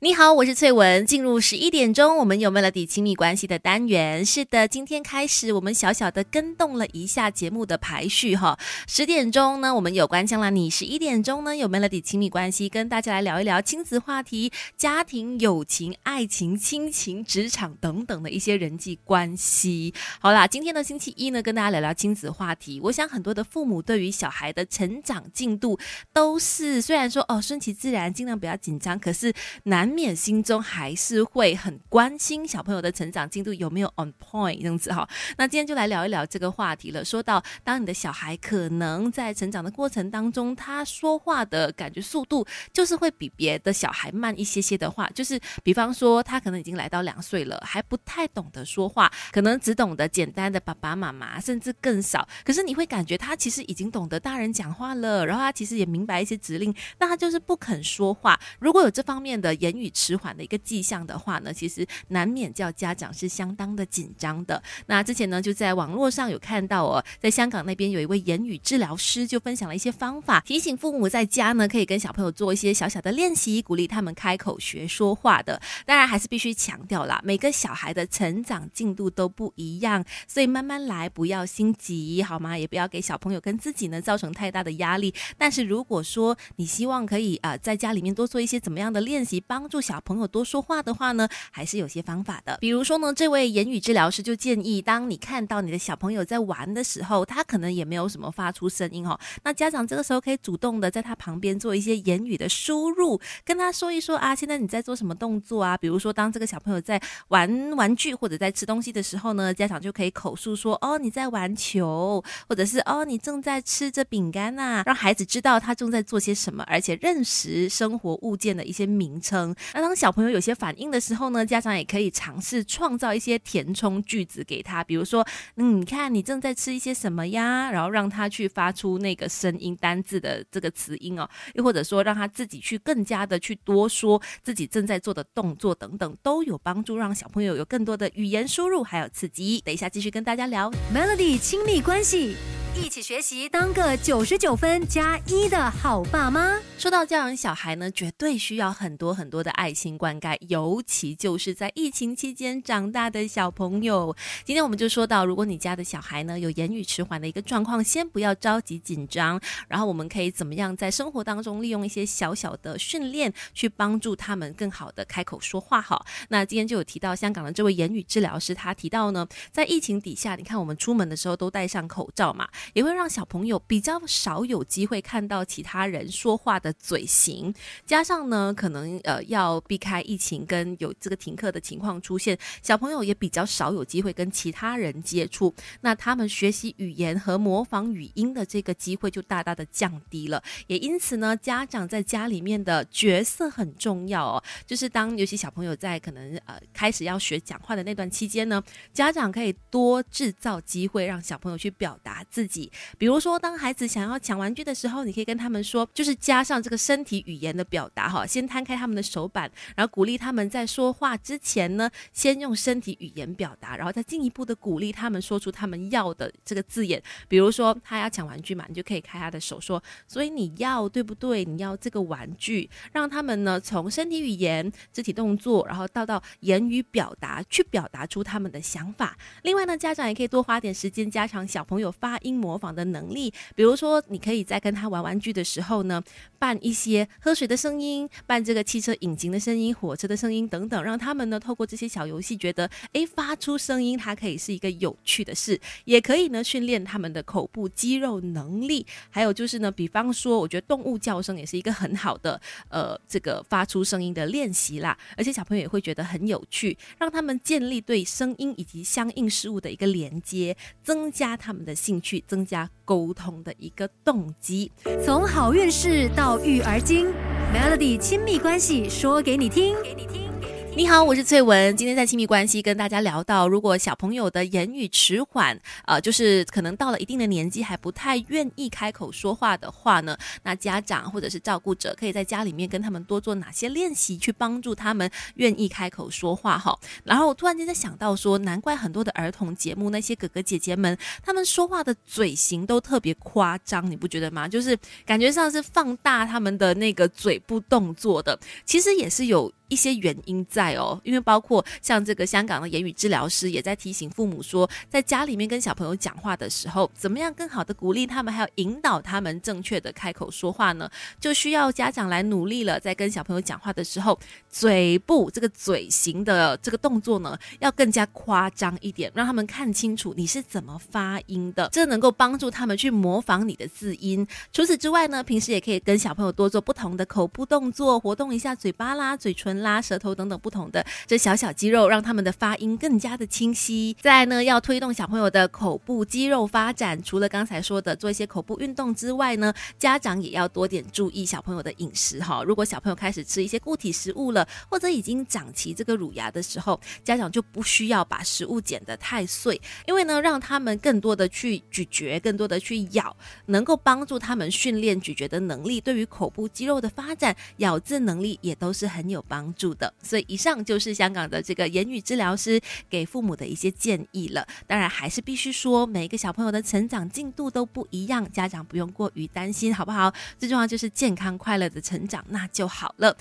你好，我是翠文。进入十一点钟，我们有 Melody 亲密关系的单元。是的，今天开始，我们小小的跟动了一下节目的排序哈。十点钟呢，我们有关腔了你；十一点钟呢，有 Melody 亲密关系，跟大家来聊一聊亲子话题、家庭、友情、爱情、亲情、职场等等的一些人际关系。好啦，今天的星期一呢，跟大家聊聊亲子话题。我想很多的父母对于小孩的成长进度都是，虽然说哦顺其自然，尽量不要紧张，可是难。难免心中还是会很关心小朋友的成长进度有没有 on point 这样子哈。那今天就来聊一聊这个话题了。说到当你的小孩可能在成长的过程当中，他说话的感觉速度就是会比别的小孩慢一些些的话，就是比方说他可能已经来到两岁了，还不太懂得说话，可能只懂得简单的爸爸妈妈，甚至更少。可是你会感觉他其实已经懂得大人讲话了，然后他其实也明白一些指令，那他就是不肯说话。如果有这方面的言语迟缓的一个迹象的话呢，其实难免叫家长是相当的紧张的。那之前呢，就在网络上有看到哦，在香港那边有一位言语治疗师就分享了一些方法，提醒父母在家呢可以跟小朋友做一些小小的练习，鼓励他们开口学说话的。当然还是必须强调啦，每个小孩的成长进度都不一样，所以慢慢来，不要心急，好吗？也不要给小朋友跟自己呢造成太大的压力。但是如果说你希望可以啊，在家里面多做一些怎么样的练习，帮助小。朋友多说话的话呢，还是有些方法的。比如说呢，这位言语治疗师就建议，当你看到你的小朋友在玩的时候，他可能也没有什么发出声音哦，那家长这个时候可以主动的在他旁边做一些言语的输入，跟他说一说啊，现在你在做什么动作啊？比如说，当这个小朋友在玩玩具或者在吃东西的时候呢，家长就可以口述说，哦，你在玩球，或者是哦，你正在吃着饼干呐，让孩子知道他正在做些什么，而且认识生活物件的一些名称。那当小朋友有些反应的时候呢，家长也可以尝试创造一些填充句子给他，比如说，嗯，你看你正在吃一些什么呀？然后让他去发出那个声音单字的这个词音哦，又或者说让他自己去更加的去多说自己正在做的动作等等，都有帮助，让小朋友有更多的语言输入还有刺激。等一下继续跟大家聊 Melody 亲密关系。一起学习，当个九十九分加一的好爸妈。说到教养小孩呢，绝对需要很多很多的爱心灌溉，尤其就是在疫情期间长大的小朋友。今天我们就说到，如果你家的小孩呢有言语迟缓的一个状况，先不要着急紧张，然后我们可以怎么样在生活当中利用一些小小的训练，去帮助他们更好的开口说话。哈，那今天就有提到香港的这位言语治疗师，他提到呢，在疫情底下，你看我们出门的时候都戴上口罩嘛。也会让小朋友比较少有机会看到其他人说话的嘴型，加上呢，可能呃要避开疫情跟有这个停课的情况出现，小朋友也比较少有机会跟其他人接触，那他们学习语言和模仿语音的这个机会就大大的降低了。也因此呢，家长在家里面的角色很重要哦，就是当尤其小朋友在可能呃开始要学讲话的那段期间呢，家长可以多制造机会让小朋友去表达自己。比如说，当孩子想要抢玩具的时候，你可以跟他们说，就是加上这个身体语言的表达哈，先摊开他们的手板，然后鼓励他们在说话之前呢，先用身体语言表达，然后再进一步的鼓励他们说出他们要的这个字眼。比如说，他要抢玩具嘛，你就可以开他的手说，所以你要对不对？你要这个玩具，让他们呢从身体语言、肢体动作，然后到到言语表达，去表达出他们的想法。另外呢，家长也可以多花点时间加强小朋友发音模。仿的能力，比如说，你可以在跟他玩玩具的时候呢，扮一些喝水的声音，扮这个汽车引擎的声音、火车的声音等等，让他们呢透过这些小游戏，觉得诶，发出声音，它可以是一个有趣的事，也可以呢训练他们的口部肌肉能力。还有就是呢，比方说，我觉得动物叫声也是一个很好的呃这个发出声音的练习啦，而且小朋友也会觉得很有趣，让他们建立对声音以及相应事物的一个连接，增加他们的兴趣。增加沟通的一个动机，从好运势到育儿经，Melody 亲密关系说给你听。给你听。你好，我是翠文。今天在亲密关系跟大家聊到，如果小朋友的言语迟缓，呃，就是可能到了一定的年纪还不太愿意开口说话的话呢，那家长或者是照顾者可以在家里面跟他们多做哪些练习，去帮助他们愿意开口说话哈。然后我突然间在想到说，难怪很多的儿童节目那些哥哥姐姐们，他们说话的嘴型都特别夸张，你不觉得吗？就是感觉上是放大他们的那个嘴部动作的，其实也是有。一些原因在哦，因为包括像这个香港的言语治疗师也在提醒父母说，在家里面跟小朋友讲话的时候，怎么样更好的鼓励他们，还有引导他们正确的开口说话呢？就需要家长来努力了，在跟小朋友讲话的时候，嘴部这个嘴型的这个动作呢，要更加夸张一点，让他们看清楚你是怎么发音的，这能够帮助他们去模仿你的字音。除此之外呢，平时也可以跟小朋友多做不同的口部动作，活动一下嘴巴啦、嘴唇拉、舌头等等不同的这小小肌肉，让他们的发音更加的清晰。再来呢，要推动小朋友的口部肌肉发展，除了刚才说的做一些口部运动之外呢，家长也要多点注意小朋友的饮食哈。如果小朋友开始吃一些固体食物了，或者已经长齐这个乳牙的时候，家长就不需要把食物剪得太碎，因为呢，让他们更多的去咀嚼，更多的去咬，能够帮助他们训练咀嚼的能力，对于口部肌肉的发展、咬字能力也都是很有帮帮助的。所以，以上就是香港的这个言语治疗师给父母的一些建议了。当然，还是必须说，每一个小朋友的成长进度都不一样，家长不用过于担心，好不好？最重要就是健康快乐的成长，那就好了。